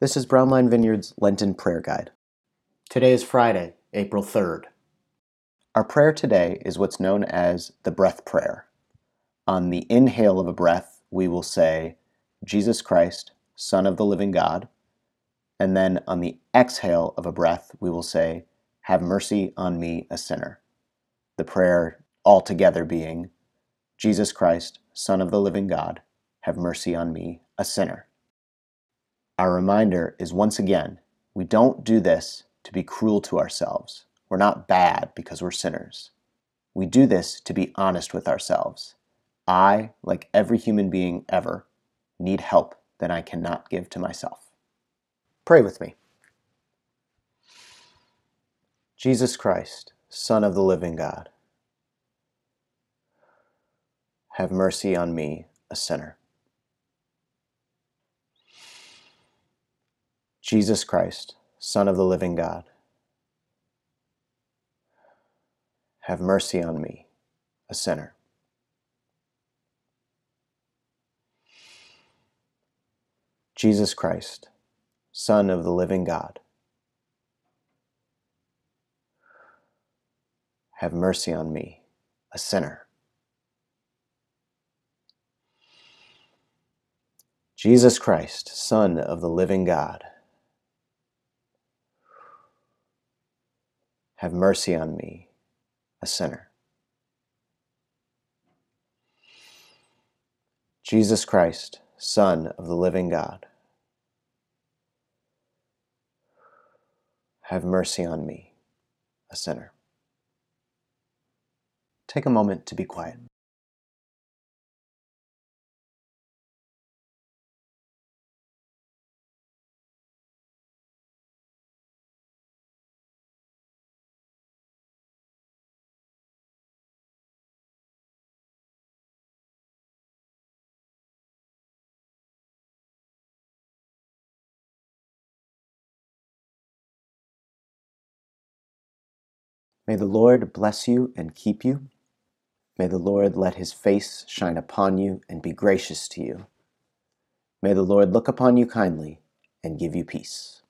This is Brownline Vineyard's Lenten Prayer Guide. Today is Friday, April 3rd. Our prayer today is what's known as the breath prayer. On the inhale of a breath, we will say, Jesus Christ, Son of the living God. And then on the exhale of a breath, we will say, Have mercy on me, a sinner. The prayer altogether being, Jesus Christ, Son of the living God, have mercy on me, a sinner. Our reminder is once again, we don't do this to be cruel to ourselves. We're not bad because we're sinners. We do this to be honest with ourselves. I, like every human being ever, need help that I cannot give to myself. Pray with me. Jesus Christ, Son of the living God, have mercy on me, a sinner. Jesus Christ, Son of the living God, have mercy on me, a sinner. Jesus Christ, Son of the living God, have mercy on me, a sinner. Jesus Christ, Son of the living God, have mercy on me, a sinner. Jesus Christ, Son of the living God, have mercy on me, a sinner. Take a moment to be quiet. May the Lord bless you and keep you. May the Lord let his face shine upon you and be gracious to you. May the Lord look upon you kindly and give you peace.